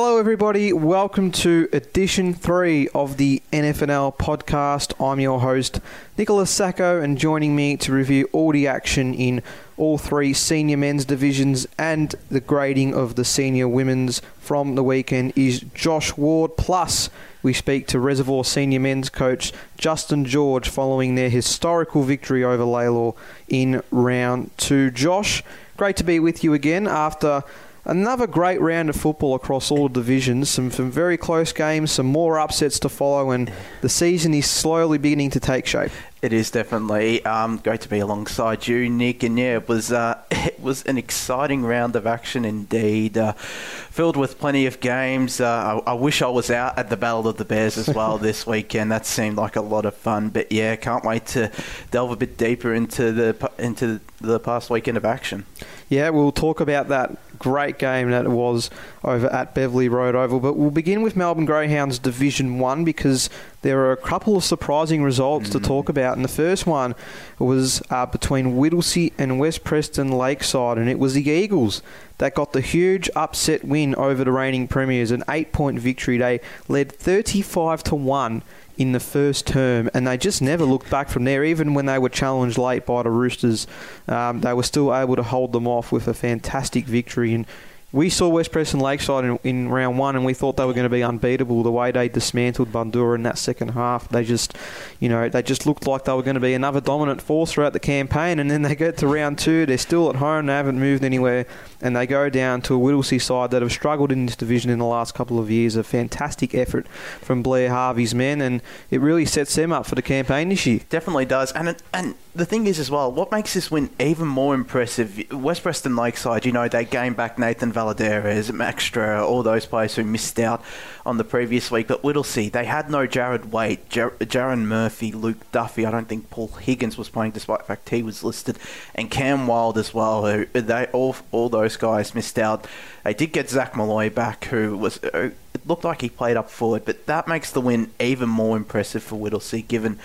Hello, everybody. Welcome to edition three of the NFNL podcast. I'm your host, Nicholas Sacco, and joining me to review all the action in all three senior men's divisions and the grading of the senior women's from the weekend is Josh Ward. Plus, we speak to Reservoir senior men's coach Justin George following their historical victory over Lalor in round two. Josh, great to be with you again after another great round of football across all divisions. Some, some very close games, some more upsets to follow, and the season is slowly beginning to take shape. It is definitely um, great to be alongside you, Nick. And yeah, it was uh, it was an exciting round of action indeed, uh, filled with plenty of games. Uh, I, I, wish I was out at the Battle of the Bears as well this weekend. That seemed like a lot of fun. But yeah, can't wait to delve a bit deeper into the into the past weekend of action. Yeah, we'll talk about that great game that it was over at Beverley Road Oval. But we'll begin with Melbourne Greyhounds Division 1 because there are a couple of surprising results mm. to talk about. And the first one was uh, between Whittlesea and West Preston Lakeside, and it was the Eagles that got the huge upset win over the reigning premiers, an eight point victory. They led 35 to 1 in the first term, and they just never looked back from there. Even when they were challenged late by the Roosters, um, they were still able to hold them off with a fantastic victory. And we saw West Preston Lakeside in, in, round one, and we thought they were going to be unbeatable. The way they dismantled Bundoora in that second half, they just, you know, they just looked like they were going to be another dominant force throughout the campaign. And then they get to round two, they're still at home, they haven't moved anywhere, and they go down to a Whittlesea side that have struggled in this division in the last couple of years. A fantastic effort from Blair Harvey's men, and it really sets them up for the campaign this year. Definitely does, and and the thing is as well, what makes this win even more impressive? West Preston Lakeside, you know, they gained back Nathan Valadares, Maxtra, all those players who missed out on the previous week. But Whittlesea, they had no Jared Waite, Jar- Jaron Murphy, Luke Duffy. I don't think Paul Higgins was playing, despite the fact he was listed, and Cam Wild as well. Who they all all those guys missed out. They did get Zach Malloy back, who was. Uh, it looked like he played up forward, but that makes the win even more impressive for Whittlesea, given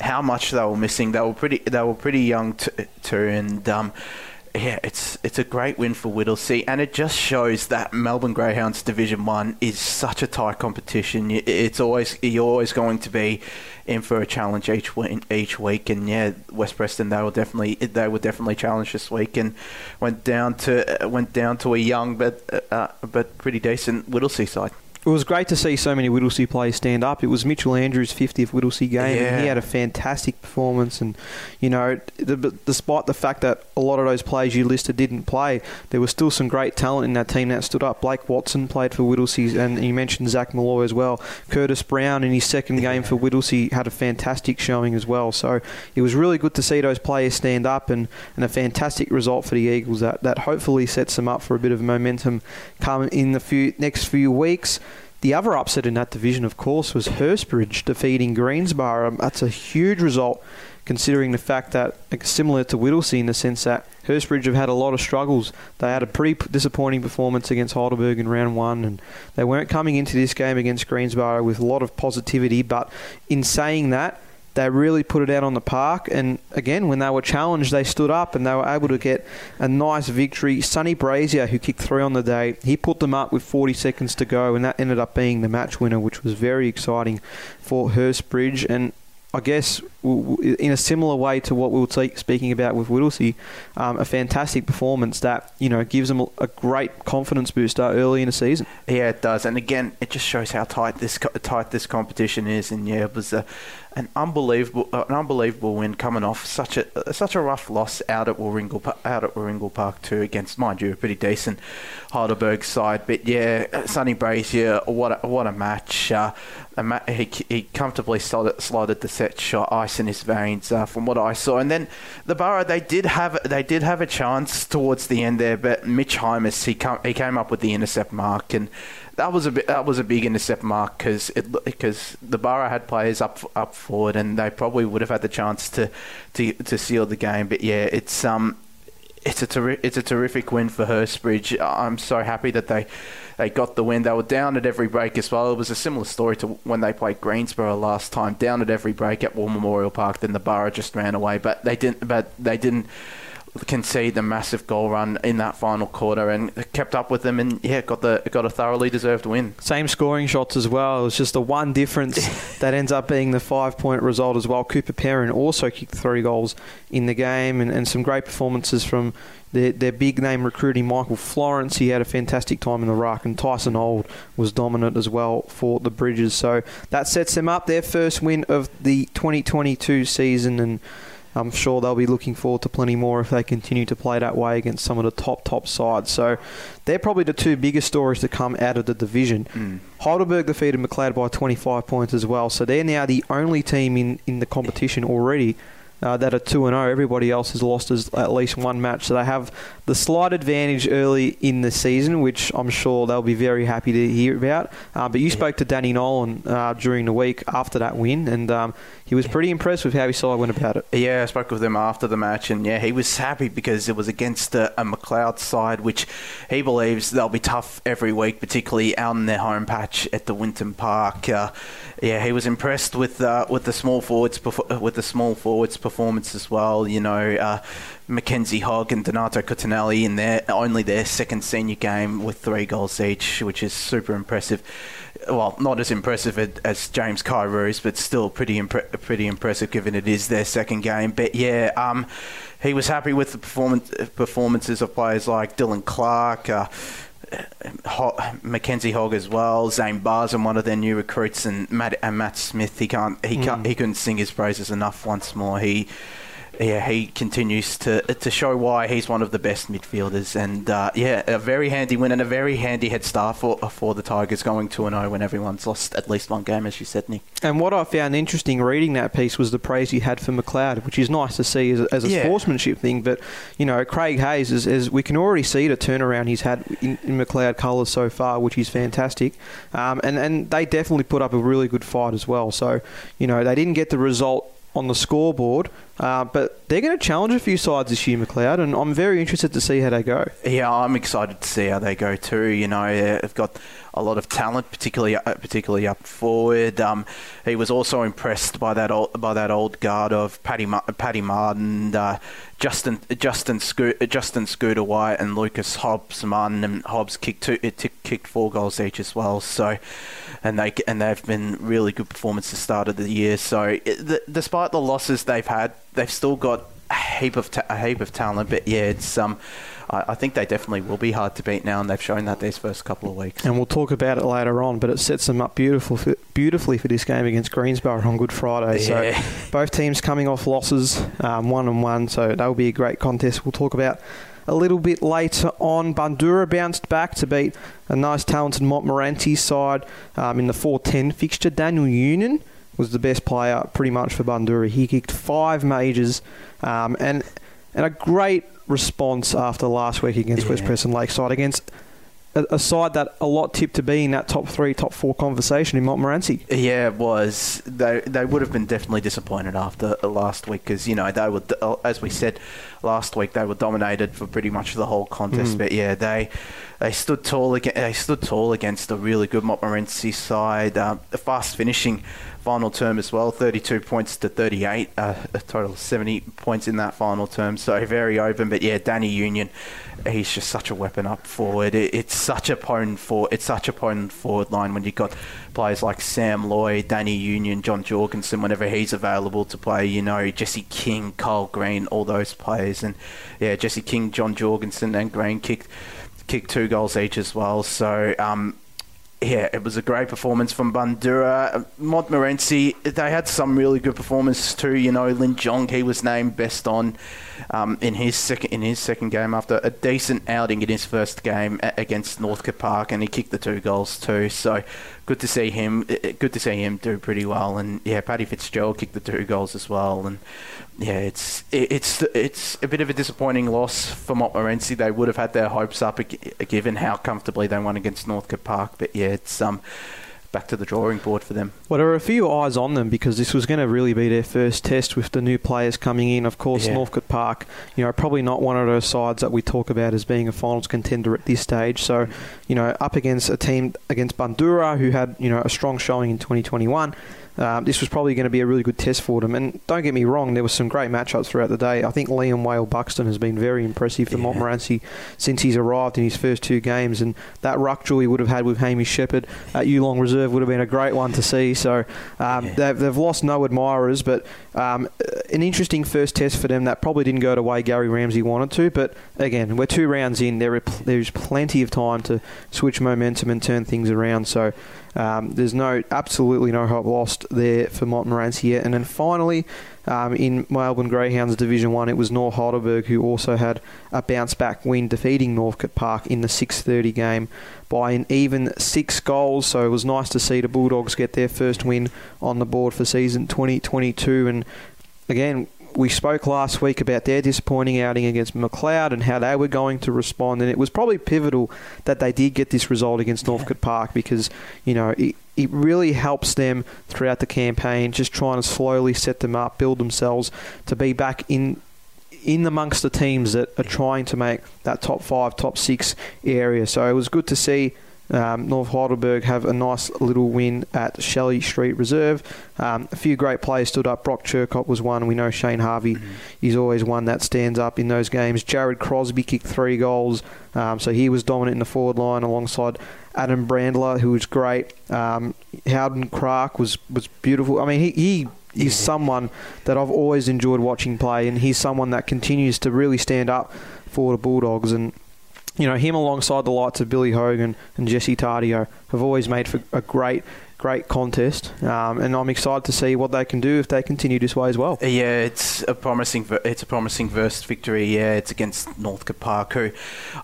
how much they were missing. They were pretty they were pretty young t- too, and um, yeah, it's it's a great win for Whittlesea, and it just shows that Melbourne Greyhounds Division One is such a tight competition. It's always you're always going to be in for a challenge each week, each week, and yeah, West Preston they were definitely they were definitely challenged this week and went down to went down to a young but uh, but pretty decent Whittlesea side it was great to see so many Whittlesea players stand up. It was Mitchell Andrews' 50th Whittlesea game, yeah. and he had a fantastic performance. And you know, the, despite the fact that a lot of those players you listed didn't play, there was still some great talent in that team that stood up. Blake Watson played for Whittlesea, and you mentioned Zach Malloy as well. Curtis Brown in his second game for Whittlesea had a fantastic showing as well. So it was really good to see those players stand up, and, and a fantastic result for the Eagles that, that hopefully sets them up for a bit of momentum coming in the few next few weeks. The other upset in that division, of course, was Hurstbridge defeating Greensborough. Um, that's a huge result considering the fact that, similar to Whittlesea in the sense that Hurstbridge have had a lot of struggles. They had a pretty disappointing performance against Heidelberg in round one, and they weren't coming into this game against Greensborough with a lot of positivity. But in saying that, they really put it out on the park. And again, when they were challenged, they stood up and they were able to get a nice victory. Sonny Brazier, who kicked three on the day, he put them up with 40 seconds to go, and that ended up being the match winner, which was very exciting for Hurstbridge. And I guess in a similar way to what we were speaking about with Whittlesea, um, a fantastic performance that you know gives them a great confidence booster early in the season. Yeah, it does, and again, it just shows how tight this tight this competition is. And yeah, it was a, an unbelievable an unbelievable win coming off such a such a rough loss out at Warringal out at Warringal Park too against mind you a pretty decent Heidelberg side. But yeah, Sonny Brazier, what a, what a match! Uh, he, he comfortably slotted, slotted the set shot, ice in his veins uh, from what I saw. And then the Borough, they did have they did have a chance towards the end there, but Mitch Hymas he come, he came up with the intercept mark, and that was a bit, that was a big intercept mark because because the Borough had players up up forward, and they probably would have had the chance to to, to seal the game. But yeah, it's um it's a it's a terrific win for Hurstbridge. I'm so happy that they they got the win. They were down at every break as well. It was a similar story to when they played Greensborough last time, down at every break at War Memorial Park. Then the Borough just ran away, but they didn't. But they didn't concede the massive goal run in that final quarter and kept up with them and yeah got the got a thoroughly deserved win. Same scoring shots as well. It was just the one difference that ends up being the five point result as well. Cooper Perrin also kicked three goals in the game and, and some great performances from their, their big name recruiting Michael Florence. He had a fantastic time in the ruck, and Tyson Old was dominant as well for the Bridges. So that sets them up their first win of the 2022 season, and I'm sure they'll be looking forward to plenty more if they continue to play that way against some of the top top sides. So they're probably the two biggest stories to come out of the division. Mm. Heidelberg defeated Macleod by 25 points as well, so they're now the only team in, in the competition already uh, that are 2 0. Everybody else has lost as, at least one match. So they have the slight advantage early in the season, which I'm sure they'll be very happy to hear about. Uh, but you spoke to Danny Nolan uh, during the week after that win, and um, he was pretty impressed with how his side went about it. Yeah, I spoke with him after the match, and yeah, he was happy because it was against a, a Macleod side, which he believes they'll be tough every week, particularly out in their home patch at De Winton Park. Uh, yeah, he was impressed with uh, with the small forwards with the small forwards performance as well. You know, uh, Mackenzie Hogg and Donato Cotinelli in their only their second senior game with three goals each, which is super impressive. Well, not as impressive as James Kairou's, but still pretty impre- pretty impressive given it is their second game. But yeah, um, he was happy with the performance performances of players like Dylan Clark. Uh, Mackenzie Hogg as well, Zane Bars and one of their new recruits, and Matt and Matt Smith. He can't he can't mm. he couldn't sing his praises enough once more. He yeah, he continues to to show why he's one of the best midfielders, and uh, yeah, a very handy win and a very handy head start for for the Tigers going two and zero oh when everyone's lost at least one game, as you said, Nick. And what I found interesting reading that piece was the praise he had for Macleod, which is nice to see as, as a yeah. sportsmanship thing. But you know, Craig Hayes is, is, we can already see the turnaround he's had in, in Macleod colours so far, which is fantastic. Um, and and they definitely put up a really good fight as well. So you know, they didn't get the result on the scoreboard. Uh, but they're going to challenge a few sides this year, Macleod, and I'm very interested to see how they go. Yeah, I'm excited to see how they go too. You know, they've got a lot of talent, particularly uh, particularly up forward. Um, he was also impressed by that old, by that old guard of Paddy Paddy Martin, uh, Justin Justin Justin Scooter White, and Lucas Hobbs. Martin and Hobbs kicked two, t- kicked four goals each as well. So, and they and they've been really good performance to start of the year. So, it, the, despite the losses they've had, they've still got a heap of ta- a heap of talent. But yeah, it's um I, I, think they definitely will be hard to beat now, and they've shown that these first couple of weeks. And we'll talk about it later on, but it sets them up beautiful for, beautifully for this game against Greensborough on Good Friday. Yeah. So both teams coming off losses, um, one and one, so that will be a great contest. We'll talk about a little bit later on. Bundoora bounced back to beat a nice, talented Montmorency side um, in the 4-10 fixture. Daniel Union was the best player pretty much for Bundoora. He kicked five majors um, and and a great response after last week against yeah. West Preston Lakeside against a, a, side that a lot tipped to be in that top three, top four conversation in Montmorency. Yeah, it was. They they would have been definitely disappointed after last week because you know they were, as we said last week, they were dominated for pretty much the whole contest. Mm. But yeah, they they stood tall. Against, they stood tall against a really good Montmorency side. Um, fast finishing final term as well 32 points to 38 uh, a total of 70 points in that final term so very open but yeah Danny Union he's just such a weapon up forward. It, it's such a potent for it's such a potent forward line when you've got players like Sam Lloyd Danny Union John Jorgensen whenever he's available to play you know Jesse King Kyle Green all those players and yeah Jesse King John Jorgensen and Green kicked kicked two goals each as well so um, yeah, it was a great performance from Bundoora. Montmorency, they had some really good performances too. You know, Lin Jong, he was named best on um, in his second in his second game after a decent outing in his first game against Northcote Park, and he kicked the two goals too. So good to see him. Good to see him do pretty well. And yeah, Paddy Fitzgerald kicked the two goals as well. And yeah, it's it's it's a bit of a disappointing loss for Montmorency. They would have had their hopes up given how comfortably they won against Northcote Park. But yeah, it's um back to the drawing board for them. Well, there are a few eyes on them because this was going to really be their first test with the new players coming in. Of course, yeah. Northcote Park, you know, probably not one of those sides that we talk about as being a finals contender at this stage. So, you know, up against a team against Bundoora who had, you know, a strong showing in 2021. Um, this was probably going to be a really good test for them. And don't get me wrong, there were some great matchups throughout the day. I think Liam Whale Buxton has been very impressive for yeah. Montmorency since he's arrived in his first two games. And that ruck duel he would have had with Hamish Shepherd at Yulong Reserve would have been a great one to see. So um, yeah. they've, they've lost no admirers, but um, an interesting first test for them that probably didn't go the way Gary Ramsay wanted to. But again, we're two rounds in. There there's plenty of time to switch momentum and turn things around. So um, there's no absolutely no hope lost there for Montmorency yet. And then finally, um, in Melbourne Greyhounds Division One, it was North Heidelberg who also had a bounce back win, defeating Northcote Park in the 6:30 game by an even six goals. So it was nice to see the Bulldogs get their first win on the board for season 2022. And again, we spoke last week about their disappointing outing against Macleod and how they were going to respond, and it was probably pivotal that they did get this result against Northcote Park because you know it, it really helps them throughout the campaign, just trying to slowly set them up, build themselves to be back in in amongst the teams that are trying to make that top five, top six area. So it was good to see um, North Heidelberg have a nice little win at Shelley Street Reserve. Um, a few great players stood up. Brock Churcott was one. We know Shane Harvey mm-hmm. is always one that stands up in those games. Jared Crosby kicked three goals, um, so he was dominant in the forward line alongside Adam Brandler, who was great. Um, Howden Clark was, was beautiful. I mean, he, he is someone that I've always enjoyed watching play, and he's someone that continues to really stand up for the Bulldogs. And you know, him alongside the likes of Billy Hogan and Jesse Tardio have always made for a great, great contest. Um, and I'm excited to see what they can do if they continue this way as well. Yeah, it's a promising, it's a promising first victory. Yeah, it's against Northcote Park, who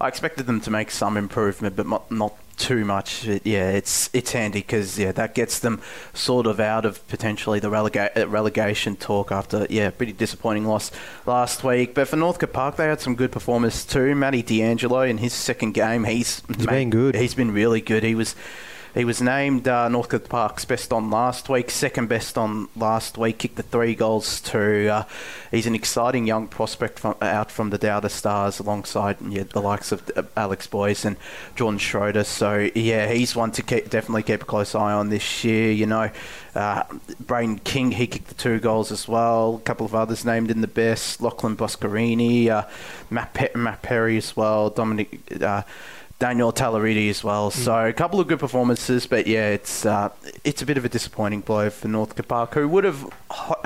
I expected them to make some improvement, but not too much. Yeah, it's it's handy because yeah, that gets them sort of out of potentially the relega- uh, relegation talk after yeah, pretty disappointing loss last week. But for Northcote Park, they had some good performers too. Matty D'Angelo in his second game, he's he's made, been good. He's been really good. He was he was named uh, Northcote Park's best on last week, second best on last week, kicked the three goals too. Uh, he's an exciting young prospect from, out from the Dowder Stars alongside yeah, the likes of uh, Alex Boyce and Jordan Schroeder. So, yeah, he's one to keep, definitely keep a close eye on this year. You know, uh, Braden King, he kicked the two goals as well. A couple of others named in the best. Lachlan Boscarini, uh, Matt, Pe- Matt Perry as well. Dominic. Uh, Daniel Talleridi as well. Mm. So a couple of good performances, but yeah, it's uh, it's a bit of a disappointing blow for Northcote Park, who would have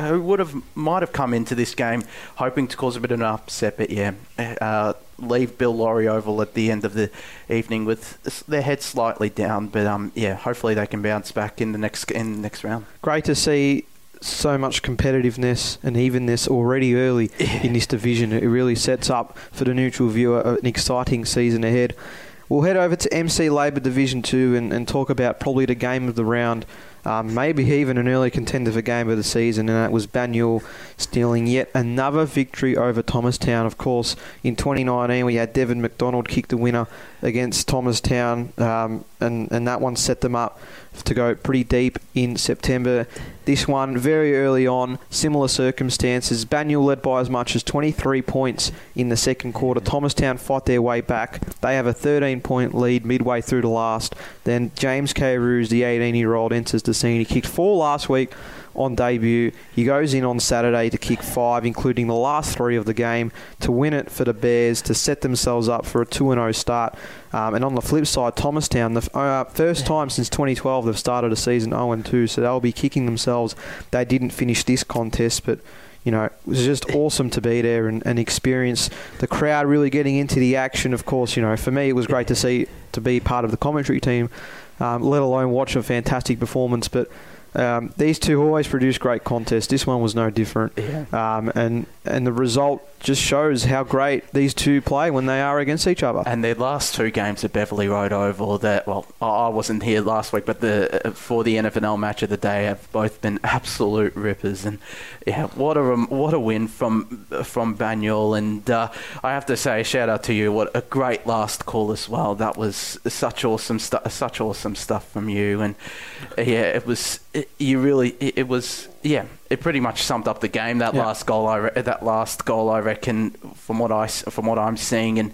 who would have might have come into this game hoping to cause a bit of an upset, but yeah, uh, leave Bill Lawry Oval at the end of the evening with their head slightly down. But um, yeah, hopefully they can bounce back in the next in the next round. Great to see so much competitiveness and evenness already early in this division. It really sets up for the neutral viewer an exciting season ahead. We'll head over to MC Labour Division 2 and, and talk about probably the game of the round, um, maybe even an early contender for game of the season, and that was Banyule stealing yet another victory over Thomastown. Of course, in 2019 we had Devon McDonald kick the winner against Thomastown, um, and, and that one set them up to go pretty deep in September. This one, very early on, similar circumstances. Banyule led by as much as 23 points in the second quarter. Thomastown fight their way back. They have a 13 point lead midway through the last. Then James K. Ruse, the 18 year old, enters the scene. He kicked four last week on debut. He goes in on Saturday to kick five, including the last three of the game, to win it for the Bears to set themselves up for a 2 0 start. Um, and on the flip side, Thomastown, the uh, first time since 2012 they've started a season 0 2, so they'll be kicking themselves. They didn't finish this contest, but you know, it was just awesome to be there and, and, experience the crowd really getting into the action. Of course, you know, for me, it was great to see to be part of the commentary team, um, let alone watch a fantastic performance. But um, these two always produce great contests. This one was no different. Yeah. Um, and and the result just shows how great these two play when they are against each other. And their last two games at Beverley Road Oval, that well, I wasn't here last week, but the for the NFNL match of the day have both been absolute rippers. And yeah, what a what a win from from Banyule. And uh, I have to say, shout out to you. What a great last call as well. That was such awesome stuff. Such awesome stuff from you. And yeah, it was. It, you really. It, it was. Yeah it pretty much summed up the game. That Yeah. last goal, I re- that last goal, I reckon, from what I from what I'm seeing, and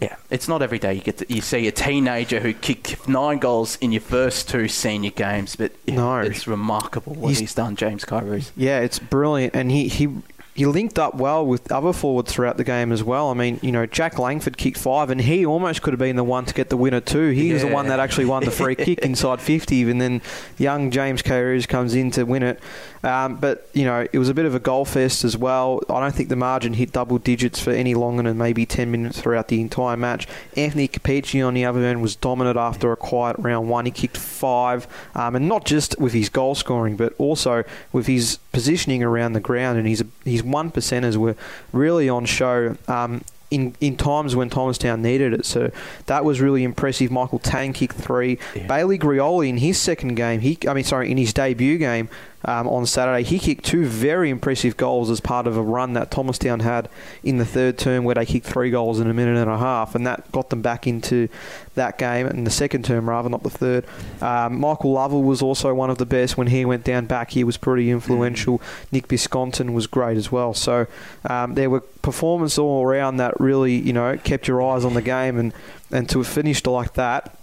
yeah, it's not every day you get to, you see a teenager who kicked nine goals in your first two senior games, but No. it's remarkable what He's- he's done, James Kyrie's. Yeah, it's brilliant, and he he. He linked up well with other forwards throughout the game as well. I mean, you know, Jack Langford kicked five, and he almost could have been the one to get the winner too. He was the one that actually won the free kick inside 50, and then young James Carriers comes in to win it. Um, but, you know, it was a bit of a goal fest as well. I don't think the margin hit double digits for any longer than maybe 10 minutes throughout the entire match. Anthony Capici on the other end was dominant after a quiet round one. He kicked five, um, and not just with his goal scoring, but also with his positioning around the ground. And his his one percenters were really on show. Um, in, in times when Thomastown needed it, so that was really impressive. Michael Tang kicked three. Yeah. Bailey Grioli in his second game, he I mean sorry, in his debut game um, on Saturday, he kicked two very impressive goals as part of a run that Thomastown had in the third term, where they kicked three goals in a minute and a half, and that got them back into that game in the second term rather, not the third. Um, Michael Lovell was also one of the best when he went down back. He was pretty influential. Nick Viscontin was great as well. So um, there were performances all around that really, you know, kept your eyes on the game, and and to have finished like that.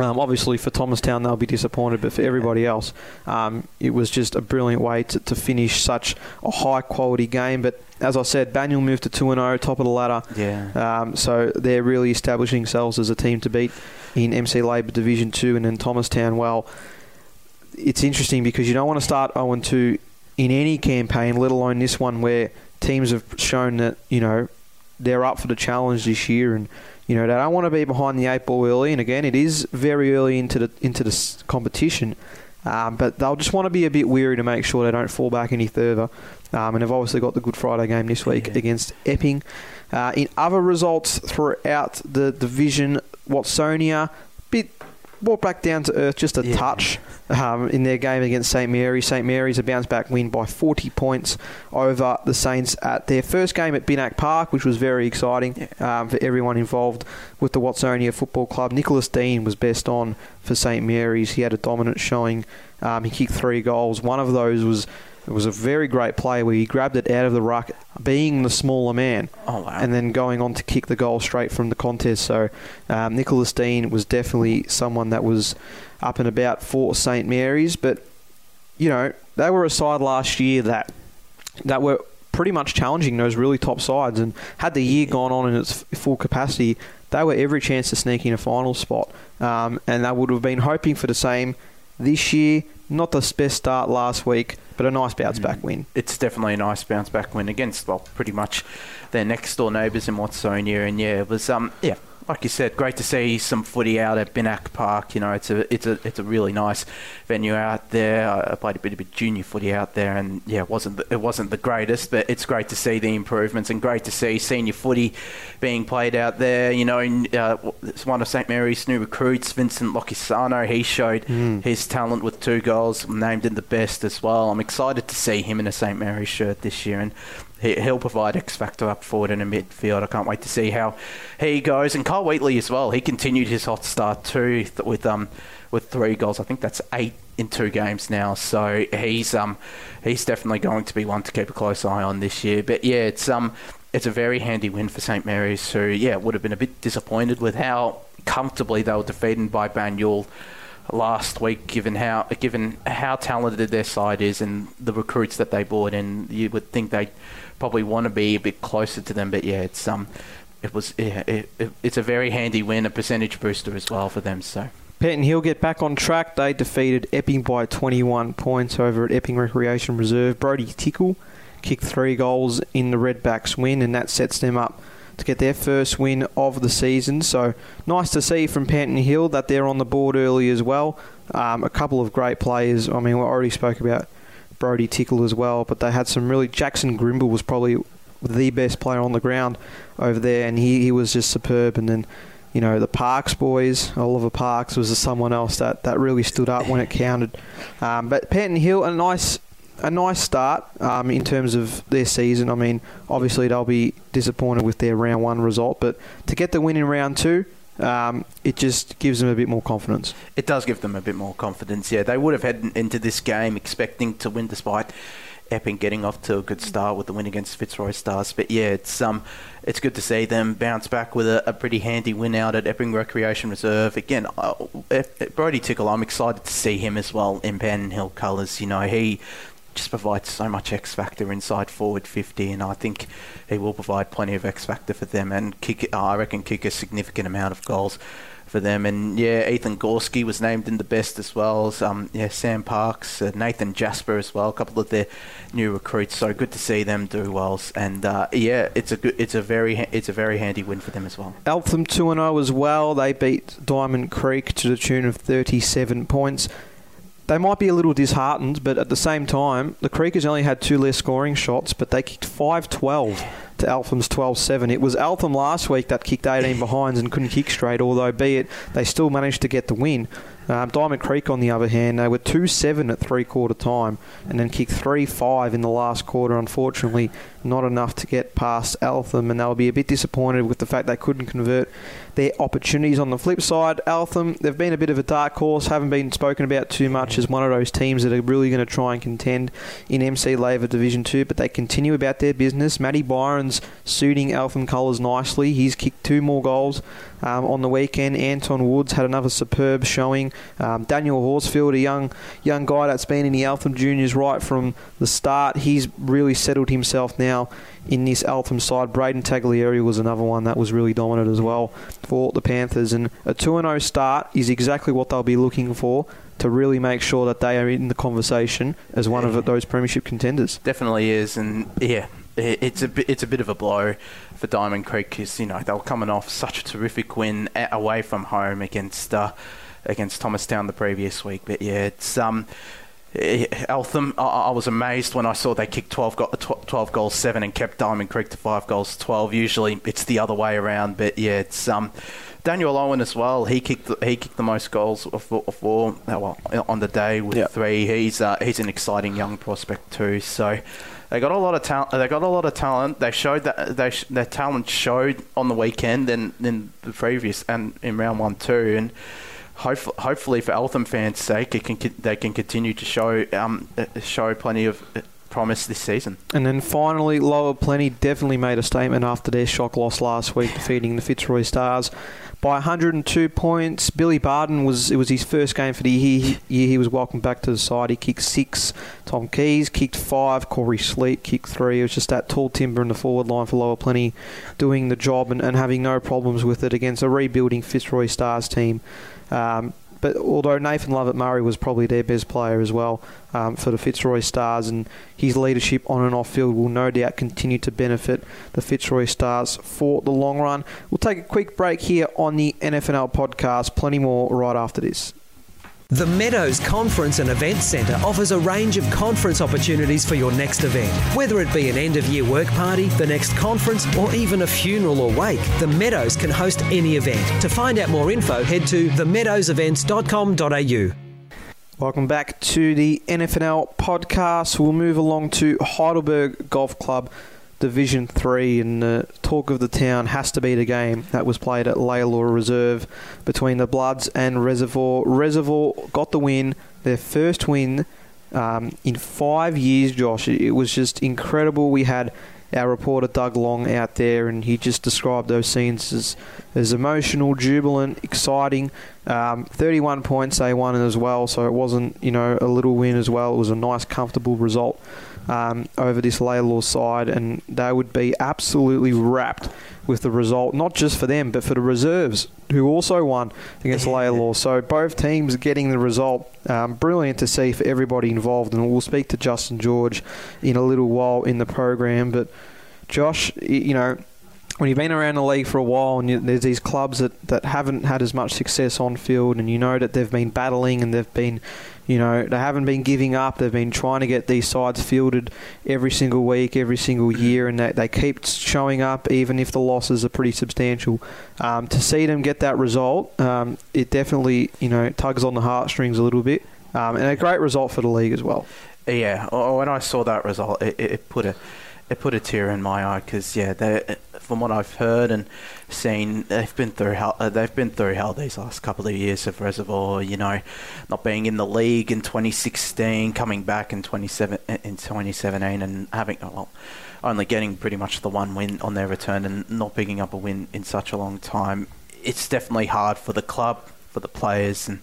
Um, obviously, for Thomastown, they'll be disappointed, but for everybody else, um, it was just a brilliant way to, to finish such a high quality game. But as I said, Banyule moved to 2 0, top of the ladder. Yeah. Um, so they're really establishing themselves as a team to beat in MC Labour Division 2 and then Thomastown. Well, it's interesting because you don't want to start 0 2 in any campaign, let alone this one where teams have shown that, you know, they're up for the challenge this year and you know they don't want to be behind the eight ball early and again it is very early into the into the competition um, but they'll just want to be a bit weary to make sure they don't fall back any further um, and they've obviously got the Good Friday game this week Yeah. against Epping uh, in other results throughout the division Watsonia bit brought back down to earth just a Yeah. touch um, in their game against St Mary's. St Mary's a bounce back win by 40 points over the Saints at their first game at Binnak Park, which was very exciting um, for everyone involved with the Watsonia Football Club. Nicholas Dean was best on for St Mary's. He had a dominant showing. Um, he kicked three goals. One of those was it was a very great play where he grabbed it out of the ruck, being the smaller man Oh wow. and then going on to kick the goal straight from the contest. So um, Nicholas Dean was definitely someone that was up and about for St Mary's, but you know they were a side last year that that were pretty much challenging those really top sides, and had the year gone on in its f- full capacity, they were every chance to sneak in a final spot, um, and they would have been hoping for the same this year. Not the best start last week, but a nice bounce back win. it's definitely a nice bounce back win against well pretty much their next door neighbours in Watsonia and yeah it was um yeah like you said great to see some footy out at Binnak Park you know it's a it's a it's a really nice venue out there. I played a bit of a junior footy out there and yeah it wasn't the, it wasn't the greatest but it's great to see the improvements and great to see senior footy being played out there. You know in, uh, it's one of St Mary's new recruits Vincent Lochisano. He showed his talent with two goals named in the best as well. I'm excited to see him in a St Mary's shirt this year and he, he'll provide X factor up forward in the midfield. I can't wait to see how he goes. And Carl Wheatley as well. He continued his hot start too th- with um with three goals. I think that's eight in two games now. So he's um he's definitely going to be one to keep a close eye on this year. But yeah, it's um it's a very handy win for St Mary's, who yeah would have been a bit disappointed with how comfortably they were defeated by Banyule last week, given how given how talented their side is and the recruits that they brought in. You would think they probably want to be a bit closer to them, but yeah, it's um, it was yeah, it, it, it's a very handy win, a percentage booster as well for them. So Panton Hill get back on track. They defeated Epping by 21 points over at Epping Recreation Reserve. Brody Tickle kicked three goals in the Redbacks win, and that sets them up to get their first win of the season. So nice to see from Panton Hill that they're on the board early as well. Um, a couple of great players. I mean, we already spoke about Brody Tickle as well, but they had some really. Jackson Grimble was probably the best player on the ground over there, and he, he was just superb. And then you know, the Parks boys, Oliver Parks was someone else that, that really stood up when it counted. Um, but Panton Hill, a nice a nice start um, in terms of their season. I mean, obviously they'll be disappointed with their round one result, but to get the win in round two, um, it just gives them a bit more confidence. it does give them a bit more confidence. Yeah, they would have headed into this game expecting to win despite Epping getting off to a good start with the win against Fitzroy Stars. But yeah, it's um, it's good to see them bounce back with a, a pretty handy win out at Epping Recreation Reserve. Again, uh, Brody Tickle, I'm excited to see him as well in Panton Hill colours. You know, he just provides so much X factor inside forward 50, and I think he will provide plenty of X factor for them and kick. Uh, I reckon kick a significant amount of goals for them. And yeah, Ethan Gorski was named in the best as well as um, yeah Sam Parks, uh, Nathan Jasper as well, a couple of their new recruits. So good to see them do well. And uh, yeah, it's a good, it's a very it's a very handy win for them as well. Eltham two and zero oh as well. They beat Diamond Creek to the tune of thirty seven points they might be a little disheartened, but at the same time, the Creekers only had two less scoring shots, but they kicked 5 12 to Eltham's 12 7. It was Eltham last week that kicked 18 behinds and couldn't kick straight, although, be it, they still managed to get the win. Um, Diamond Creek, on the other hand, they were 2 7 at three quarter time and then kicked 3 5 in the last quarter. Unfortunately, not enough to get past Eltham, and they'll be a bit disappointed with the fact they couldn't convert their opportunities. On the flip side, Eltham, they've been a bit of a dark horse, haven't been spoken about too much as one of those teams that are really going to try and contend in MC Labour Division 2, but they continue about their business. Matty Byron's suiting Eltham colours nicely. He's kicked two more goals um, on the weekend. Anton Woods had another superb showing. Um, Daniel Horsfield, a young young guy that's been in the Eltham Juniors right from the start, he's really settled himself now in this Eltham side. Braden Taglieri was another one that was really dominant as well for the Panthers. And a 2 0 start is exactly what they'll be looking for to really make sure that they are in the conversation as one of those premiership contenders. Definitely is, and yeah, it's a bit, it's a bit of a blow for Diamond Creek because you know they were coming off such a terrific win away from home against uh, against Thomastown the previous week. But yeah, it's um. Eltham, I, I was amazed when I saw they kicked 12, go- 12 goals, 7 and kept Diamond Creek to 5 goals, 12. Usually it's the other way around, but yeah, it's um, Daniel Owen as well. He kicked the, he kicked the most goals for, for well on the day with yep. three. He's uh, he's an exciting young prospect too. So they got a lot of talent. They got a lot of talent. They showed that they sh- their talent showed on the weekend and in the previous and in round one too. And hopefully, hopefully for Eltham fans' sake, it can they can continue to show um, show plenty of uh, promise this season. And then finally, Lower Plenty definitely made a statement after their shock loss last week, defeating the Fitzroy Stars by 102 points. Billy Barden was it was his first game for the year. He, he was welcomed back to the side. He kicked six. Tom Keys kicked five. Corey Sleep kicked three. It was just that tall timber in the forward line for Lower Plenty doing the job and, and having no problems with it against a rebuilding Fitzroy Stars team. Um, but although Nathan Lovett Murray was probably their best player as well um, for the Fitzroy Stars, and his leadership on and off field will no doubt continue to benefit the Fitzroy Stars for the long run. We'll take a quick break here on the NFNL podcast. Plenty more right after this. The Meadows Conference and Event Centre offers a range of conference opportunities for your next event. Whether it be an end of year work party, the next conference, or even a funeral or wake, The Meadows can host any event. To find out more info, head to themeadowsevents.com.au. Welcome back to the NFNL podcast. We'll move along to Heidelberg Golf Club Division 3, and the talk of the town has to be the game that was played at Lalor Reserve between the Bloods and Reservoir. Reservoir got the win, their first win um, in five years, Josh. It was just incredible. We had our reporter Doug Long out there, and he just described those scenes as, as emotional, jubilant, exciting. Um, 31 points they won as well, so it wasn't you know a little win as well. It was a nice, comfortable result um, over this Lalor side, and they would be absolutely rapt with the result, not just for them, but for the reserves who also won against Lalor. So both teams getting the result. Um, brilliant to see for everybody involved, and we'll speak to Justin George in a little while in the program. But Josh, you know when you've been around the league for a while and you, there's these clubs that, that haven't had as much success on field and you know that they've been battling and they've been you know, they haven't been giving up. They've been trying to get these sides fielded every single week, every single mm-hmm. year, and they, they keep showing up even if the losses are pretty substantial. Um, to see them get that result, um, it definitely, you know, tugs on the heartstrings a little bit. Um, and a great result for the league as well. Yeah, oh, when I saw that result, it, it put a it put a tear in my eye because yeah, from what I've heard and seen, they've been through hell. Uh, they've been through hell these last couple of years of Reservoir. You know, not being in the league in 2016, coming back in 27 in 2017, and having well, only getting pretty much the one win on their return, and not picking up a win in such a long time. It's definitely hard for the club, for the players, and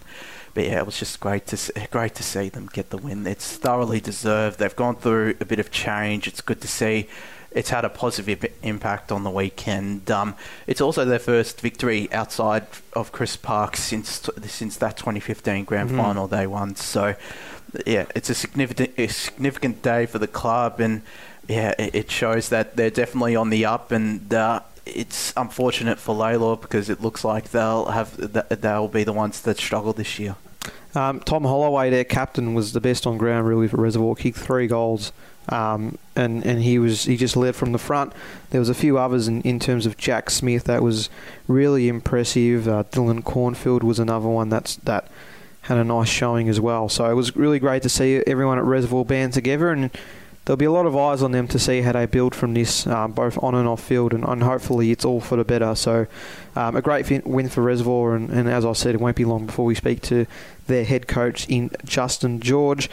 but yeah, it was just great to see, great to see them get the win. It's thoroughly deserved. They've gone through a bit of change. It's good to see. It's had a positive impact on the weekend. Um, it's also their first victory outside of Crispe Park since since that 2015 grand mm-hmm. final they won. So, yeah, it's a significant a significant day for the club, and yeah, it, shows that they're definitely on the up. And uh, it's unfortunate for Lalor because it looks like they'll have they'll be the ones that struggle this year. Um, Tom Holloway, their captain, was the best on ground really for Reservoir. Kicked three goals, um, and and he was he just led from the front. There was a few others in, in terms of Jack Smith that was really impressive. Uh, Dylan Cornfield was another one that's that had a nice showing as well. So it was really great to see everyone at Reservoir band together and there'll be a lot of eyes on them to see how they build from this, um, both on and off field, and, and, hopefully it's all for the better. So, um, a great win for Reservoir, and, and, as I said, it won't be long before we speak to their head coach in Justin George.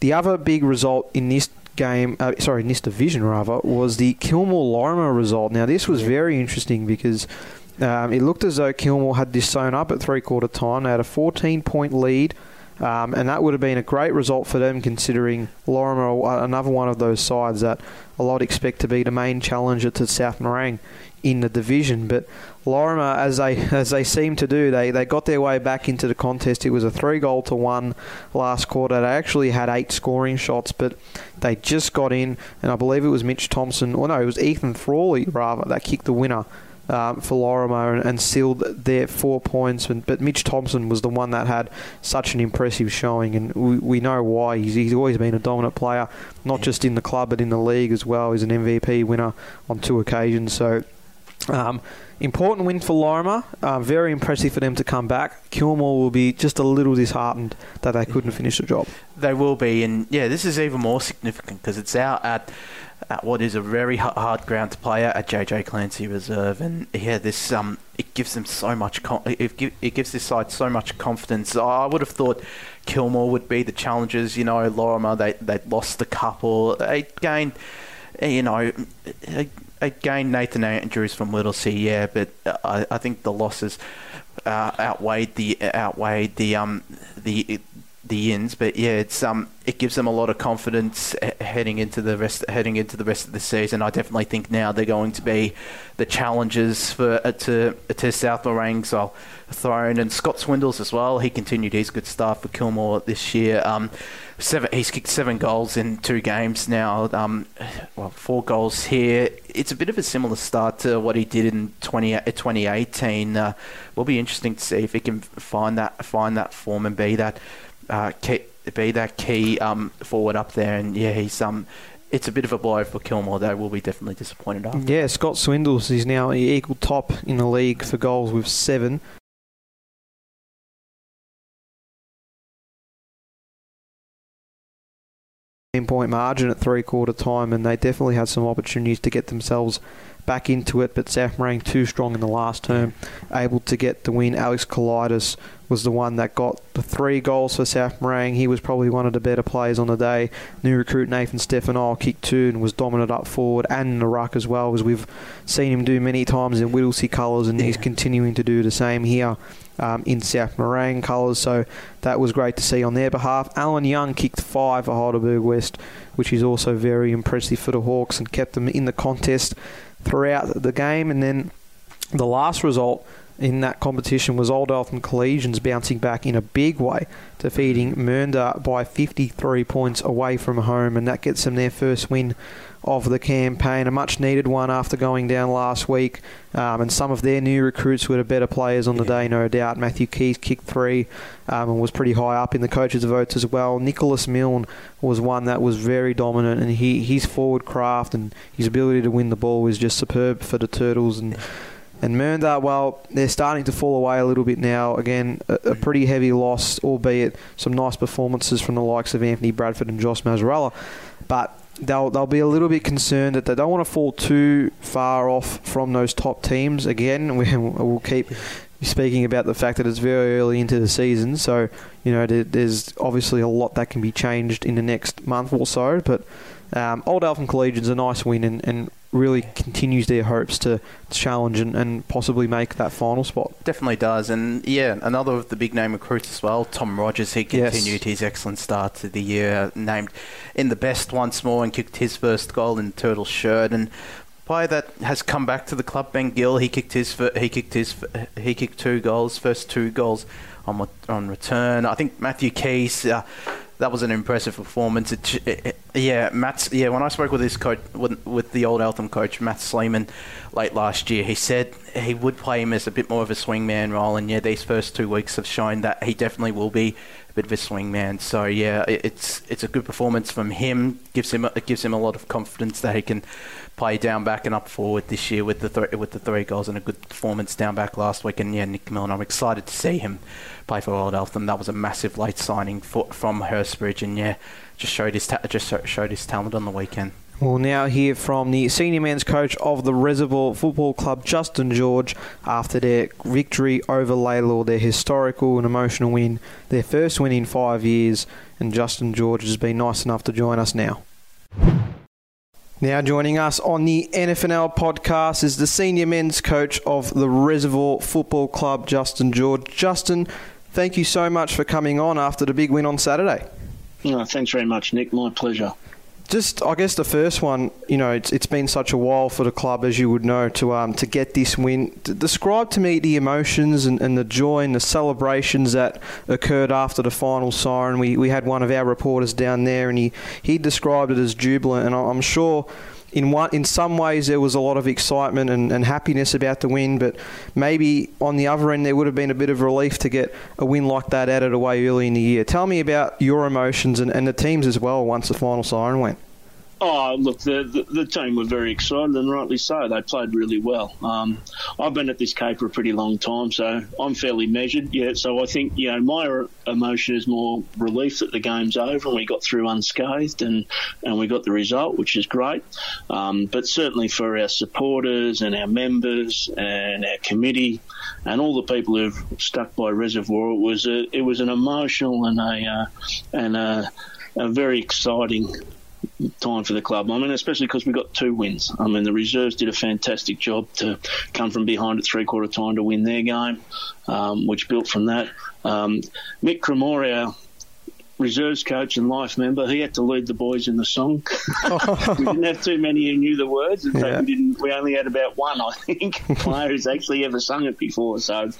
The other big result in this game, uh, sorry, this division rather, was the Kilmore Laurimar result. Now, this was very interesting because. Um, it looked as though Kilmore had this sewn up at three quarter time. They had a 14 point lead um, and that would have been a great result for them considering Laurimar are another one of those sides that a lot expect to be the main challenger to South Morang in the division. But Laurimar, as they as they seem to do, they, they got their way back into the contest. It was a three goal to one last quarter. They actually had eight scoring shots, but they just got in, and I believe it was Mitch Thompson, or no, it was Ethan Frawley rather that kicked the winner um, for Laurimar and, and, sealed their four points. And, but Mitch Thompson was the one that had such an impressive showing, and we, we know why. He's, he's always been a dominant player, not just in the club but in the league as well. He's an MVP winner on two occasions. So. Um, important win for Laurimar. Uh, very impressive for them to come back. Kilmore will be just a little disheartened that they couldn't finish the job. They will be, and yeah, this is even more significant because it's out at at what is a very hard ground to play at, at JJ Clancy Reserve, and yeah, this um, it gives them so much. It, give, it gives this side so much confidence. I would have thought Kilmore would be the challengers. You know, Laurimar they they lost a couple. They gained, you know. Again, Nathan Andrews from Whittlesea, yeah, but I, I think the losses uh, outweighed the outweighed the um the the ins, but yeah, it's um it gives them a lot of confidence heading into the rest heading into the rest of the season. I definitely think now they're going to be the challengers for uh, to to South Morang's uh, throne and Scott Swindles as well. He continued his good stuff for Kilmore this year. Um, seven he's kicked seven goals in two games now. Um, well, four goals here. It's a bit of a similar start to what he did in 20, 2018. Uh, will be interesting to see if he can find that find that form and be that uh, be that key um, forward up there. And yeah, he's um, it's a bit of a blow for Kilmore. They will be definitely disappointed after. Yeah, Scott Swindles is now equal top in the league for goals with seven. point margin at three quarter time, and they definitely had some opportunities to get themselves back into it. But South Morang too strong in the last term, able to get the win. Alex Kalidas was the one that got the three goals for South Morang. He was probably one of the better players on the day. New recruit Nathan Stefano kicked two and was dominant up forward and in the ruck as well, as we've seen him do many times in Whittlesea colours, and yeah. he's continuing to do the same here. Um, in South Morang colours, so that was great to see on their behalf. Alan Young kicked five for Heidelberg West, which is also very impressive for the Hawks and kept them in the contest throughout the game. And then the last result in that competition was Old Eltham Collegians bouncing back in a big way, defeating Mernda by 53 points away from home, and that gets them their first win of the campaign. A much needed one after going down last week, um, and some of their new recruits were the better players on the day, no doubt. Matthew Keys kicked three um, and was pretty high up in the coaches' votes as well. Nicholas Milne was one that was very dominant, and he his forward craft and his ability to win the ball was just superb for the Turtles and. And Mernda, well, they're starting to fall away a little bit now. Again, a, a, pretty heavy loss, albeit some nice performances from the likes of Anthony Bradford and Josh Mazzarella. But they'll they'll be a little bit concerned that they don't want to fall too far off from those top teams. Again, we, we'll keep speaking about the fact that it's very early into the season, so you know there's obviously a lot that can be changed in the next month or so. But um, Old Eltham Collegian's a nice win and, and really continues their hopes to challenge and, and, possibly make that final spot. Definitely does. And yeah, another of the big name recruits as well, Tom Rogers. He continued yes. his excellent start to the year, named in the best once more and kicked his first goal in Turtle shirt. And player that has come back to the club, Ben Gill, he kicked his he kicked his he kicked two goals, first two goals on on return. I think Matthew Keys. Uh, that was an impressive performance. It, it, yeah, Matt's. Yeah, when I spoke with his coach, with, with the old Eltham coach, Matt Sleeman, late last year, he said he would play him as a bit more of a swingman role. And yeah, these first two weeks have shown that he definitely will be a bit of a swing man. So yeah, it's it's a good performance from him. gives him it gives him a lot of confidence that he can play down back and up forward this year with the th- with the three goals and a good performance down back last week. And yeah, Nick Millen, I'm excited to see him play for Old Eltham. That was a massive late signing for, from Hurstbridge, and yeah, just showed his ta- just showed his talent on the weekend. We'll now hear from the senior men's coach of the Reservoir Football Club, Justin George, after their victory over Lalor, their historical and emotional win, their first win in five years. And Justin George has been nice enough to join us now. Now joining us on the NFNL podcast is the senior men's coach of the Reservoir Football Club, Justin George. Justin, thank you so much for coming on after the big win on Saturday. No, thanks very much, Nick. My pleasure just I guess the first one, you know, it's, it's been such a while for the club, as you would know, to um to get this win. describe to me the emotions and, and the joy and the celebrations that occurred after the final siren. We we had one of our reporters down there, and he he described it as jubilant, and I'm sure. In one, in some ways, there was a lot of excitement and, and happiness about the win, but maybe on the other end, there would have been a bit of relief to get a win like that added away early in the year. Tell me about your emotions and, and the teams as well once the final siren went. Oh, look, the, the, the team were very excited, and rightly so. They played really well. Um, I've been at this Cape for a pretty long time, so I'm fairly measured. Yeah, so I think you know my emotion is more relief that the game's over and we got through unscathed, and and we got the result, which is great. Um, but certainly for our supporters and our members and our committee and all the people who've stuck by Reservoir, it was a, it was an emotional and a uh, and a, a very exciting time for the club. I mean, especially because we got two wins. I mean, the reserves did a fantastic job to come from behind at three quarter time to win their game, um, which built from that. Um, Mick Cremore, our reserves coach and life member, he had to lead the boys in the song. we didn't have too many who knew the words. Fact, yeah. we didn't. We only had about one, I think, player who's actually ever sung it before. So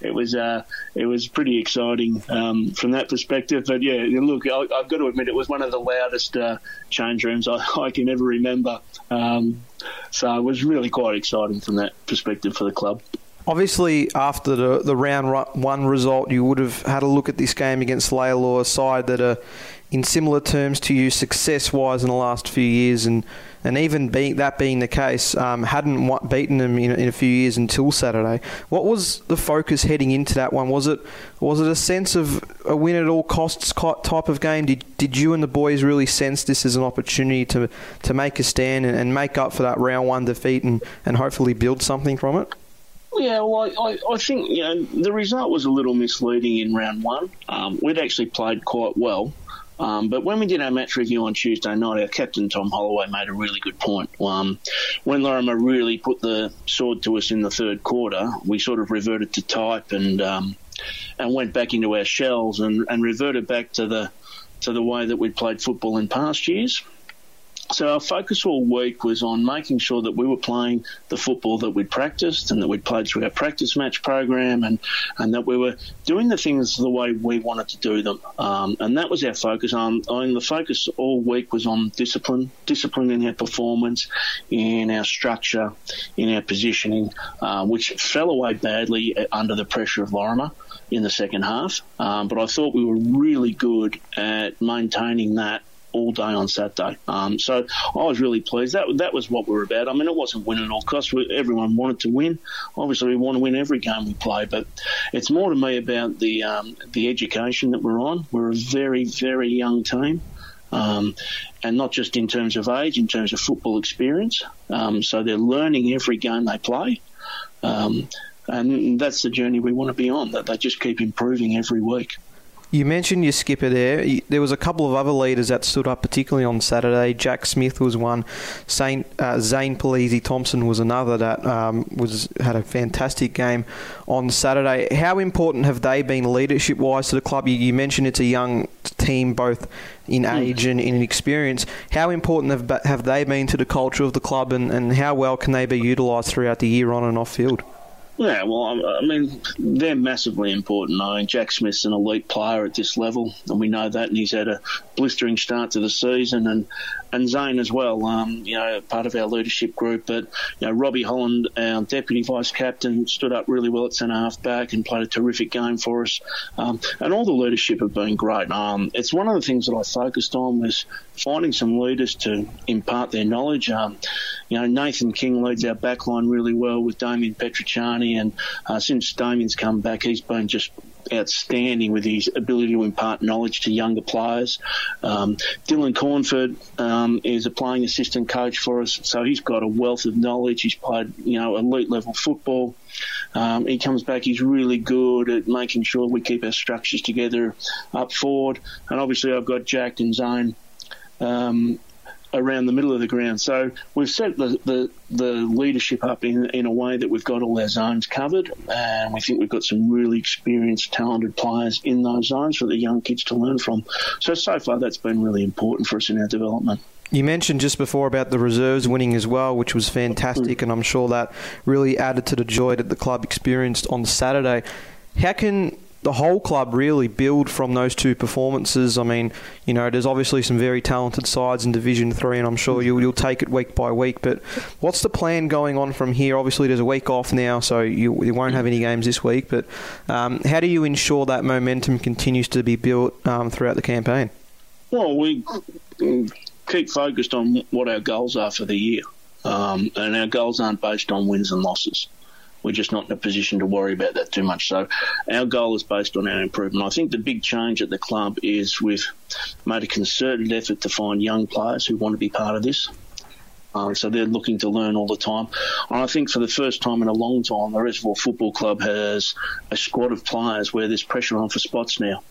it was uh, it was pretty exciting um, from that perspective. But yeah, look, I, have got to admit, it was one of the loudest uh, change rooms I, I can ever remember. Um, so it was really quite exciting from that perspective for the club. Obviously, after the, the round one result, you would have had a look at this game against Lalor, a side that are in similar terms to you success wise in the last few years, and, and even that being the case, um, hadn't beaten them in, in, a few years until Saturday. What was the focus heading into that one? Was it was it a sense of a win at all costs type of game? Did did you and the boys really sense this as an opportunity to to make a stand and, and make up for that round one defeat and, and hopefully build something from it? Yeah, well, I, I think you know the result was a little misleading in round one. Um, we'd actually played quite well, um, but when we did our match review on Tuesday night, our captain Tom Holloway made a really good point. Um, when Laurimar really put the sword to us in the third quarter, we sort of reverted to type and um, and went back into our shells and, and reverted back to the to the way that we'd played football in past years. So our focus all week was on making sure that we were playing the football that we'd practiced and that we'd played through our practice match program and, and that we were doing the things the way we wanted to do them. Um, and that was our focus. Um, I mean, the focus all week was on discipline, discipline in our performance, in our structure, in our positioning, uh, which fell away badly under the pressure of Laurimar in the second half. Um, but I thought we were really good at maintaining that all day on Saturday. Um, so I was really pleased. That that was what we were about. I mean, it wasn't winning all costs. Everyone wanted to win. Obviously, we want to win every game we play, but it's more to me about the um, the education that we're on. We're a very very young team. Um, and not just in terms of age, in terms of football experience. Um, so they're learning every game they play. Um, and that's the journey we want to be on, that they just keep improving every week. You mentioned your skipper there. There was a couple of other leaders that stood up, particularly on Saturday. Jack Smith was one. Saint uh, Zane Palese Thompson was another that um, was had a fantastic game on Saturday. How important have they been leadership wise to the club? You, you, mentioned it's a young team, both in hmm. age and in experience. How important have, have they been to the culture of the club, and, and how well can they be utilised throughout the year on and off field? Yeah, well, I mean, they're massively important. I mean, Jack Smith's an elite player at this level, and we know that, and he's had a blistering start to the season, and and Zane as well. Um, you know, part of our leadership group, but you know, Robbie Holland, our deputy vice captain, stood up really well at centre half back and played a terrific game for us. Um, and all the leadership have been great. Um, it's one of the things that I focused on was finding some leaders to impart their knowledge. Um, you know, Nathan King leads our backline really well with Damien And uh, since Damien's come back, he's been just outstanding with his ability to impart knowledge to younger players. Um, Dylan Cornford um, is a playing assistant coach for us, so he's got a wealth of knowledge. He's played, you know, elite level football. Um, he comes back, he's really good at making sure we keep our structures together up forward. And obviously, I've got Jack and Zane um, around the middle of the ground. So we've set the, the, the, leadership up in, in a way that we've got all our zones covered, and we think we've got some really experienced, talented players in those zones for the young kids to learn from. So, so far, that's been really important for us in our development. You mentioned just before about the reserves winning as well, which was fantastic, mm. and I'm sure that really added to the joy that the club experienced on Saturday. How can the whole club really build from those two performances. I mean, you know, there's obviously some very talented sides in Division Three, and I'm sure you'll, you'll take it week by week. But what's the plan going on from here? Obviously, there's a week off now, so you, you won't have any games this week. But um, how do you ensure that momentum continues to be built um, throughout the campaign? Well, we keep focused on what our goals are for the year, um, and our goals aren't based on wins and losses we're just not in a position to worry about that too much. So our goal is based on our improvement. I think the big change at the club is we've made a concerted effort to find young players who want to be part of this. Um, so they're looking to learn all the time. And I think for the first time in a long time, the Reservoir Football Club has a squad of players where there's pressure on for spots now.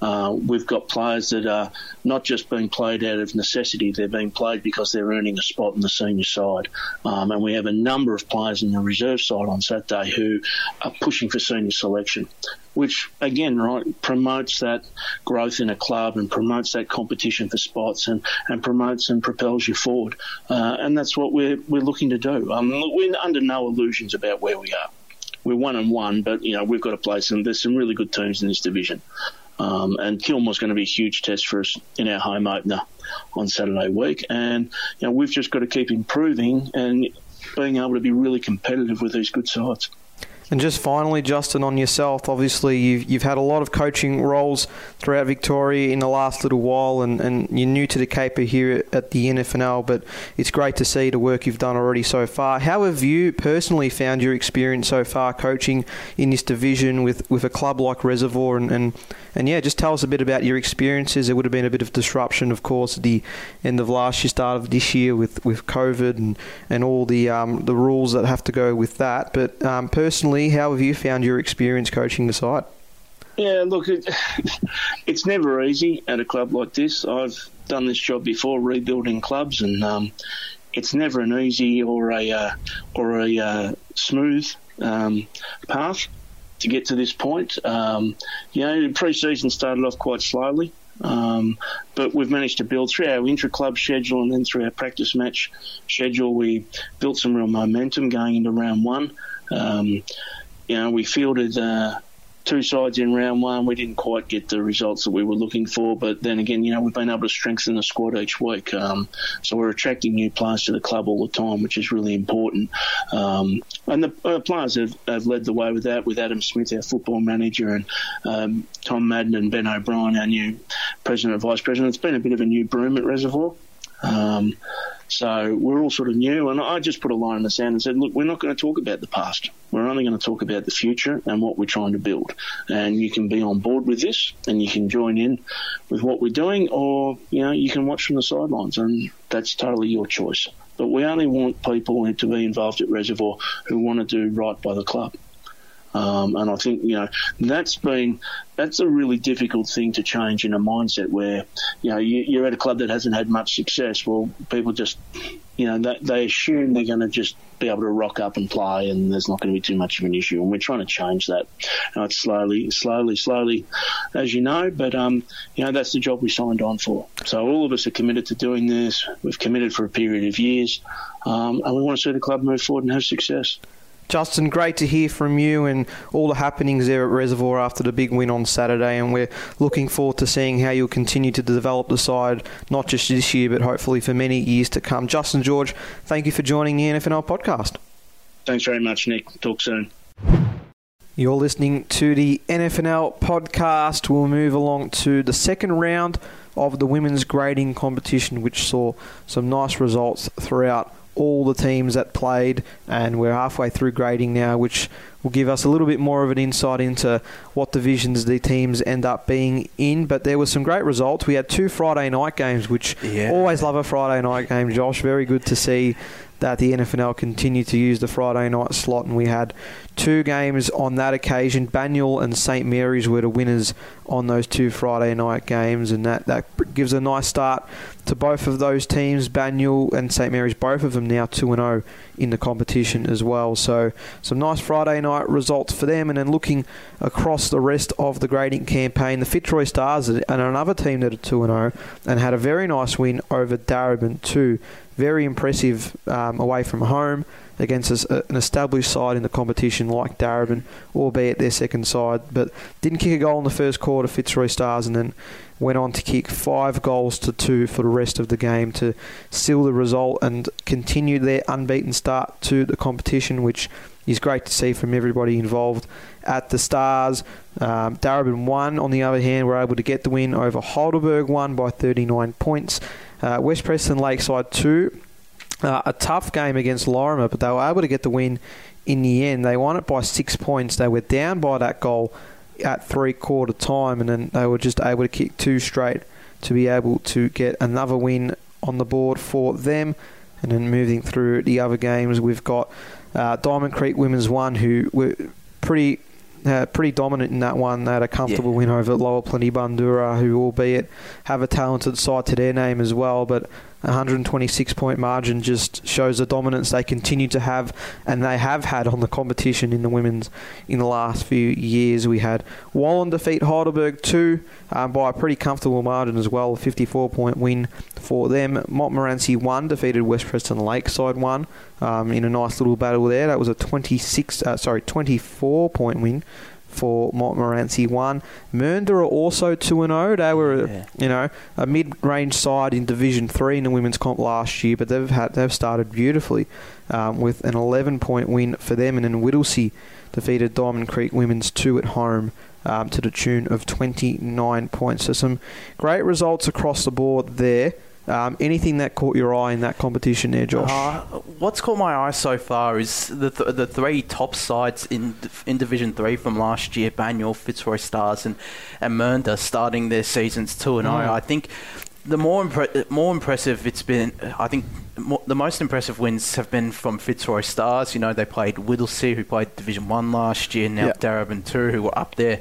Uh, we've got players that are not just being played out of necessity, they're being played because they're earning a spot in the senior side. Um, and we have a number of players in the reserve side on Saturday who are pushing for senior selection, which again, right, promotes that growth in a club and promotes that competition for spots and, and promotes and propels you forward. Uh, and that's what we're, we're looking to do. Um, we're under no illusions about where we are we're one and one, but you know we've got to play some. There's some really good teams in this division. Um, and Kilmore's going to be a huge test for us in our home opener on Saturday week. And you know, we've just got to keep improving and being able to be really competitive with these good sides. And just finally, Justin, on yourself, obviously you've, you've had a lot of coaching roles throughout Victoria in the last little while, and, and you're new to the caper here at the NFNL, but it's great to see the work you've done already so far. How have you personally found your experience so far coaching in this division with, with a club like Reservoir? And, and, and yeah, just tell us a bit about your experiences. There would have been a bit of disruption, of course, at the end of last year, start of this year with, with COVID and, and all the, um, the rules that have to go with that. But um, personally, how have you found your experience coaching the side? Yeah, look, it, it's never easy at a club like this. I've done this job before, rebuilding clubs, and um, it's never an easy or a uh, or a uh, smooth um, path to get to this point. Um, you know, pre-season started off quite slowly. Um, but we've managed to build through our intra-club schedule and then through our practice match schedule. We built some real momentum going into round one. Um, you know, we fielded uh, two sides in round one. We didn't quite get the results that we were looking for, but then again, you know, we've been able to strengthen the squad each week. Um, so we're attracting new players to the club all the time, which is really important. Um, and the uh, players have, have, led the way with that, with Adam Smith, our football manager, and um, Tom Madden and Ben O'Brien, our new president and vice president. It's been a bit of a new broom at Reservoir. Um, so we're all sort of new, and I just put a line in the sand and said, look, we're not going to talk about the past. We're only going to talk about the future and what we're trying to build. And you can be on board with this, and you can join in with what we're doing, or you know, you can watch from the sidelines, and that's totally your choice. But we only want people to be involved at Reservoir who want to do right by the club. Um, and I think you know that's been that's a really difficult thing to change in a mindset where you know you, are at a club that hasn't had much success. Well, people just you know they, they assume they're going to just be able to rock up and play, and there's not going to be too much of an issue. And we're trying to change that. Uh, it's slowly, slowly, slowly, as you know. But um, you know that's the job we signed on for. So all of us are committed to doing this. We've committed for a period of years, um, and we want to see the club move forward and have success. Justin, great to hear from you and all the happenings there at Reservoir after the big win on Saturday. And we're looking forward to seeing how you'll continue to develop the side, not just this year, but hopefully for many years to come. Justin George, thank you for joining the NFNL podcast. Thanks very much, Nick. Talk soon. You're listening to the NFNL podcast. We'll move along to the second round of the women's grading competition, which saw some nice results throughout all the teams that played, and we're halfway through grading now, which will give us a little bit more of an insight into what divisions the teams end up being in. But there were some great results. We had two Friday night games, which yeah. always love a Friday night game. Josh, very good to see that the NFNL continued to use the Friday night slot, and we had two games on that occasion. Banyule and St Mary's were the winners on those two Friday night games, and that, that gives a nice start to both of those teams. Banyule and St Mary's, both of them now 2 0 in the competition as well. So, some nice Friday night results for them. And then looking across the rest of the grading campaign, the Fitzroy Stars and another team that are 2 0 and had a very nice win over Darebin too. Very impressive um, away from home against an established side in the competition like Darebin, albeit their second side, but didn't kick a goal in the first quarter, Fitzroy Stars, and then went on to kick five goals to two for the rest of the game to seal the result and continue their unbeaten start to the competition, which is great to see from everybody involved at the Stars. Um, Darebin won, on the other hand, were able to get the win over Heidelberg, won by 39 points. Uh, West Preston Lakeside 2 uh, a tough game against Laurimar, but they were able to get the win in the end. They won it by six points. They were down by that goal at three quarter time, and then they were just able to kick two straight to be able to get another win on the board for them. And then moving through the other games, we've got uh, Diamond Creek Women's One, who were pretty uh, pretty dominant in that one. They had a comfortable yeah. win over Lower Plenty Bundoora, who albeit have a talented side to their name as well, but 126 point margin just shows the dominance they continue to have and they have had on the competition in the women's in the last few years. We had Wallan defeat Heidelberg 2 um, by a pretty comfortable margin as well, a 54 point win for them. Montmorency 1 defeated West Preston Lakeside 1 um, in a nice little battle there. That was a 26, uh, sorry, 24 point win for Montmorency one. Mernda are also two and zero. Oh. They were yeah. you know a mid range side in Division three in the women's comp last year, but they've had they've started beautifully um, with an 11 point win for them, and then Whittlesea defeated Diamond Creek Women's two at home. Um, to the tune of 29 points. So, some great results across the board there. Um, anything that caught your eye in that competition there, Josh? Uh, what's caught my eye so far is the th- the three top sides in in Division Three from last year: Banyule, Fitzroy Stars, and and Mernda, starting their seasons two and zero. Oh. Mm. I think the more impre- more impressive it's been. I think more, the most impressive wins have been from Fitzroy Stars. You know, they played Whittlesea, who played Division One last year. Now yep. Darebin Two, who were up there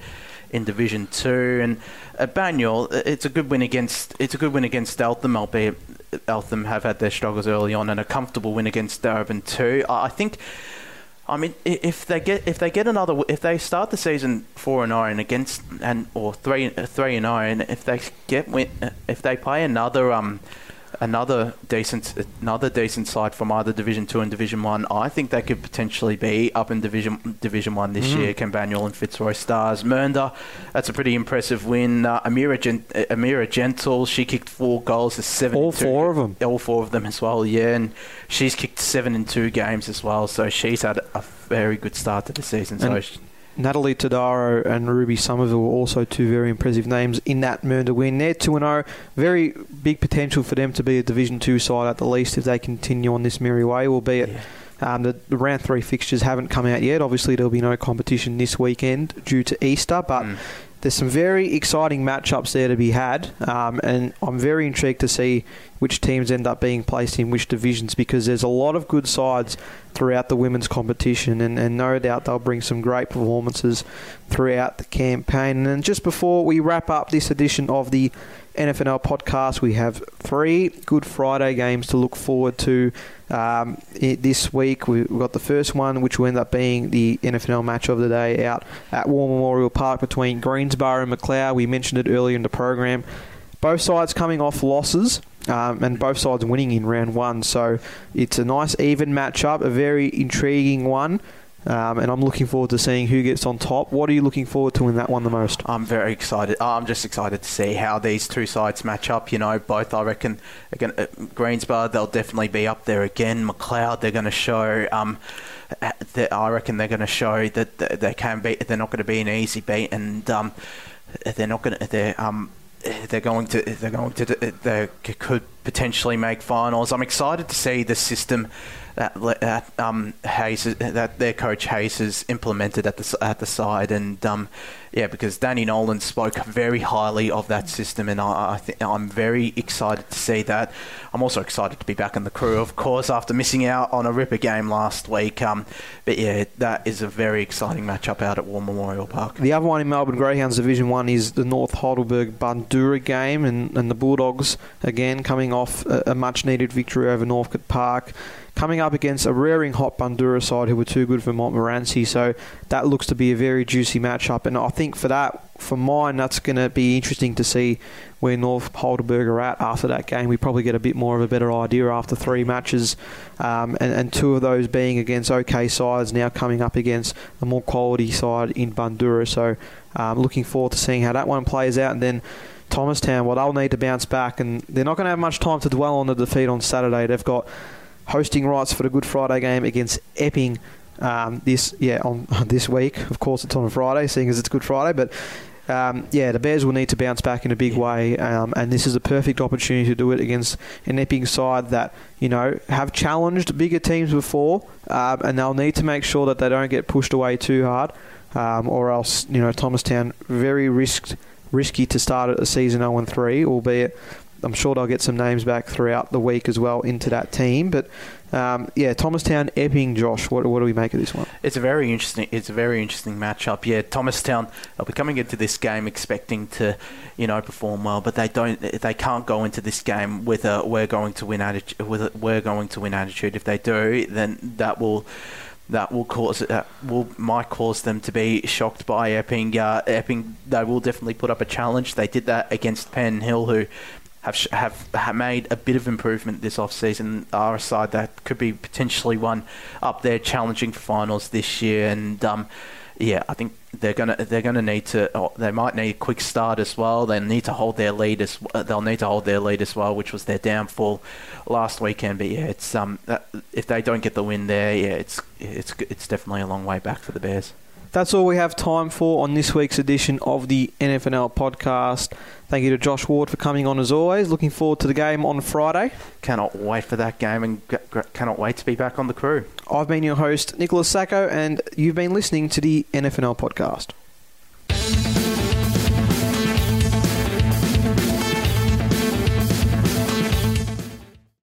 in Division Two, and uh, at Banyule, uh, it's a good win against it's a good win against Eltham, albeit uh, Eltham have had their struggles early on, and a comfortable win against Darebin too. I think. I mean, if they get if they get another if they start the season four and nine against and or three three and nine, if they get if they play another um another decent another decent side from either Division Two and Division One. I think they could potentially be up in Division Division One this mm. year. Cambanuel and Fitzroy Stars. Mernda, that's a pretty impressive win. Uh, Amira, Gen- Amira Gentle, she kicked four goals to seven. All four of them. All four of them as well. Yeah, and she's kicked seven in two games as well. So she's had a very good start to the season. So. Natalie Todaro and Ruby Somerville were also two very impressive names in that Mernda win. They're 2 0. Very big potential for them to be a Division 2 side at the least if they continue on this merry way, albeit. Yeah. Um, the, the, round three fixtures haven't come out yet. Obviously, there'll be no competition this weekend due to Easter, but mm there's some very exciting matchups there to be had, um, and I'm very intrigued to see which teams end up being placed in which divisions because there's a lot of good sides throughout the women's competition, and, and no doubt they'll bring some great performances throughout the campaign. And just before we wrap up this edition of the NFNL podcast. We have three Good Friday games to look forward to um, this week. We've got the first one, which will end up being the NFNL match of the day out at War Memorial Park between Greensborough and Macleod. We mentioned it earlier in the program. Both sides coming off losses. Um, and both sides winning in round one, so it's a nice even matchup, a very intriguing one. Um, and I'm looking forward to seeing who gets on top. What are you looking forward to in that one the most? I'm very excited. I'm just excited to see how these two sides match up. You know, both I reckon again, uh, they'll definitely be up there again. Macleod they're going to show. Um, I reckon they're going to show that they can beat. They're not going to be an easy beat, and um, they're not going to. They're um, they're going to they're going to they could potentially make finals. I'm excited to see the system that, that um, Hayes that their coach Hayes has implemented at the at the side, and um, yeah, because Danny Nolan spoke very highly of that system, and I, I think I'm very excited to see that. I'm also excited to be back in the crew, of course, after missing out on a Ripper game last week. Um, but yeah, that is a very exciting matchup out at War Memorial Park. The other one in Melbourne Greyhounds Division One is the North Heidelberg Bundoora game, and, and the Bulldogs again coming off a, a much needed victory over Northcote Park coming up against a rearing hot Bundoora side who were too good for Montmorency. So that looks to be a very juicy matchup. And I think for that, for mine, that's going to be interesting to see where North Heidelberg are at after that game. We probably get a bit more of a better idea after three matches, um, and, and, two of those being against okay sides, now coming up against a more quality side in Bundoora. So um, looking forward to seeing how that one plays out. And then Thomastown, well, they'll need to bounce back, and they're not going to have much time to dwell on the defeat on Saturday. They've got hosting rights for the Good Friday game against Epping um, this yeah on this week. Of course, it's on a Friday, seeing as it's Good Friday, but. Um, yeah, the Bears will need to bounce back in a big way, um, and this is a perfect opportunity to do it against an Epping side that you know have challenged bigger teams before, um, and they'll need to make sure that they don't get pushed away too hard, um, or else you know Thomastown very risked risky to start at a season 0 3, albeit I'm sure they'll get some names back throughout the week as well into that team. But um, yeah, Thomastown, Epping, Josh. What, what do we make of this one? It's a very interesting. It's a very interesting matchup. Yeah, Thomastown. They'll be coming into this game expecting to, you know, perform well, but they don't. They can't go into this game with a "we're going to win" attitude. With a "we're going to win" attitude. If they do, then that will that will cause that will might cause them to be shocked by Epping. Uh, Epping they will definitely put up a challenge. They did that against Panton Hill, who have have, have made a bit of improvement this off season. Are a side that could be potentially one up there challenging for finals this year, and um, yeah, I think they're gonna they're gonna need to. Oh, they might need a quick start as well. They need to hold their lead as they'll need to hold their lead as well, which was their downfall last weekend. But yeah, it's um that, if they don't get the win there, yeah, it's it's it's definitely a long way back for the Bears. That's all we have time for on this week's edition of the NFNL podcast. Thank you to Josh Ward for coming on as always. Looking forward to the game on Friday. Cannot wait for that game and cannot wait to be back on the crew. I've been your host, Nicholas Sacco, and you've been listening to the NFNL podcast.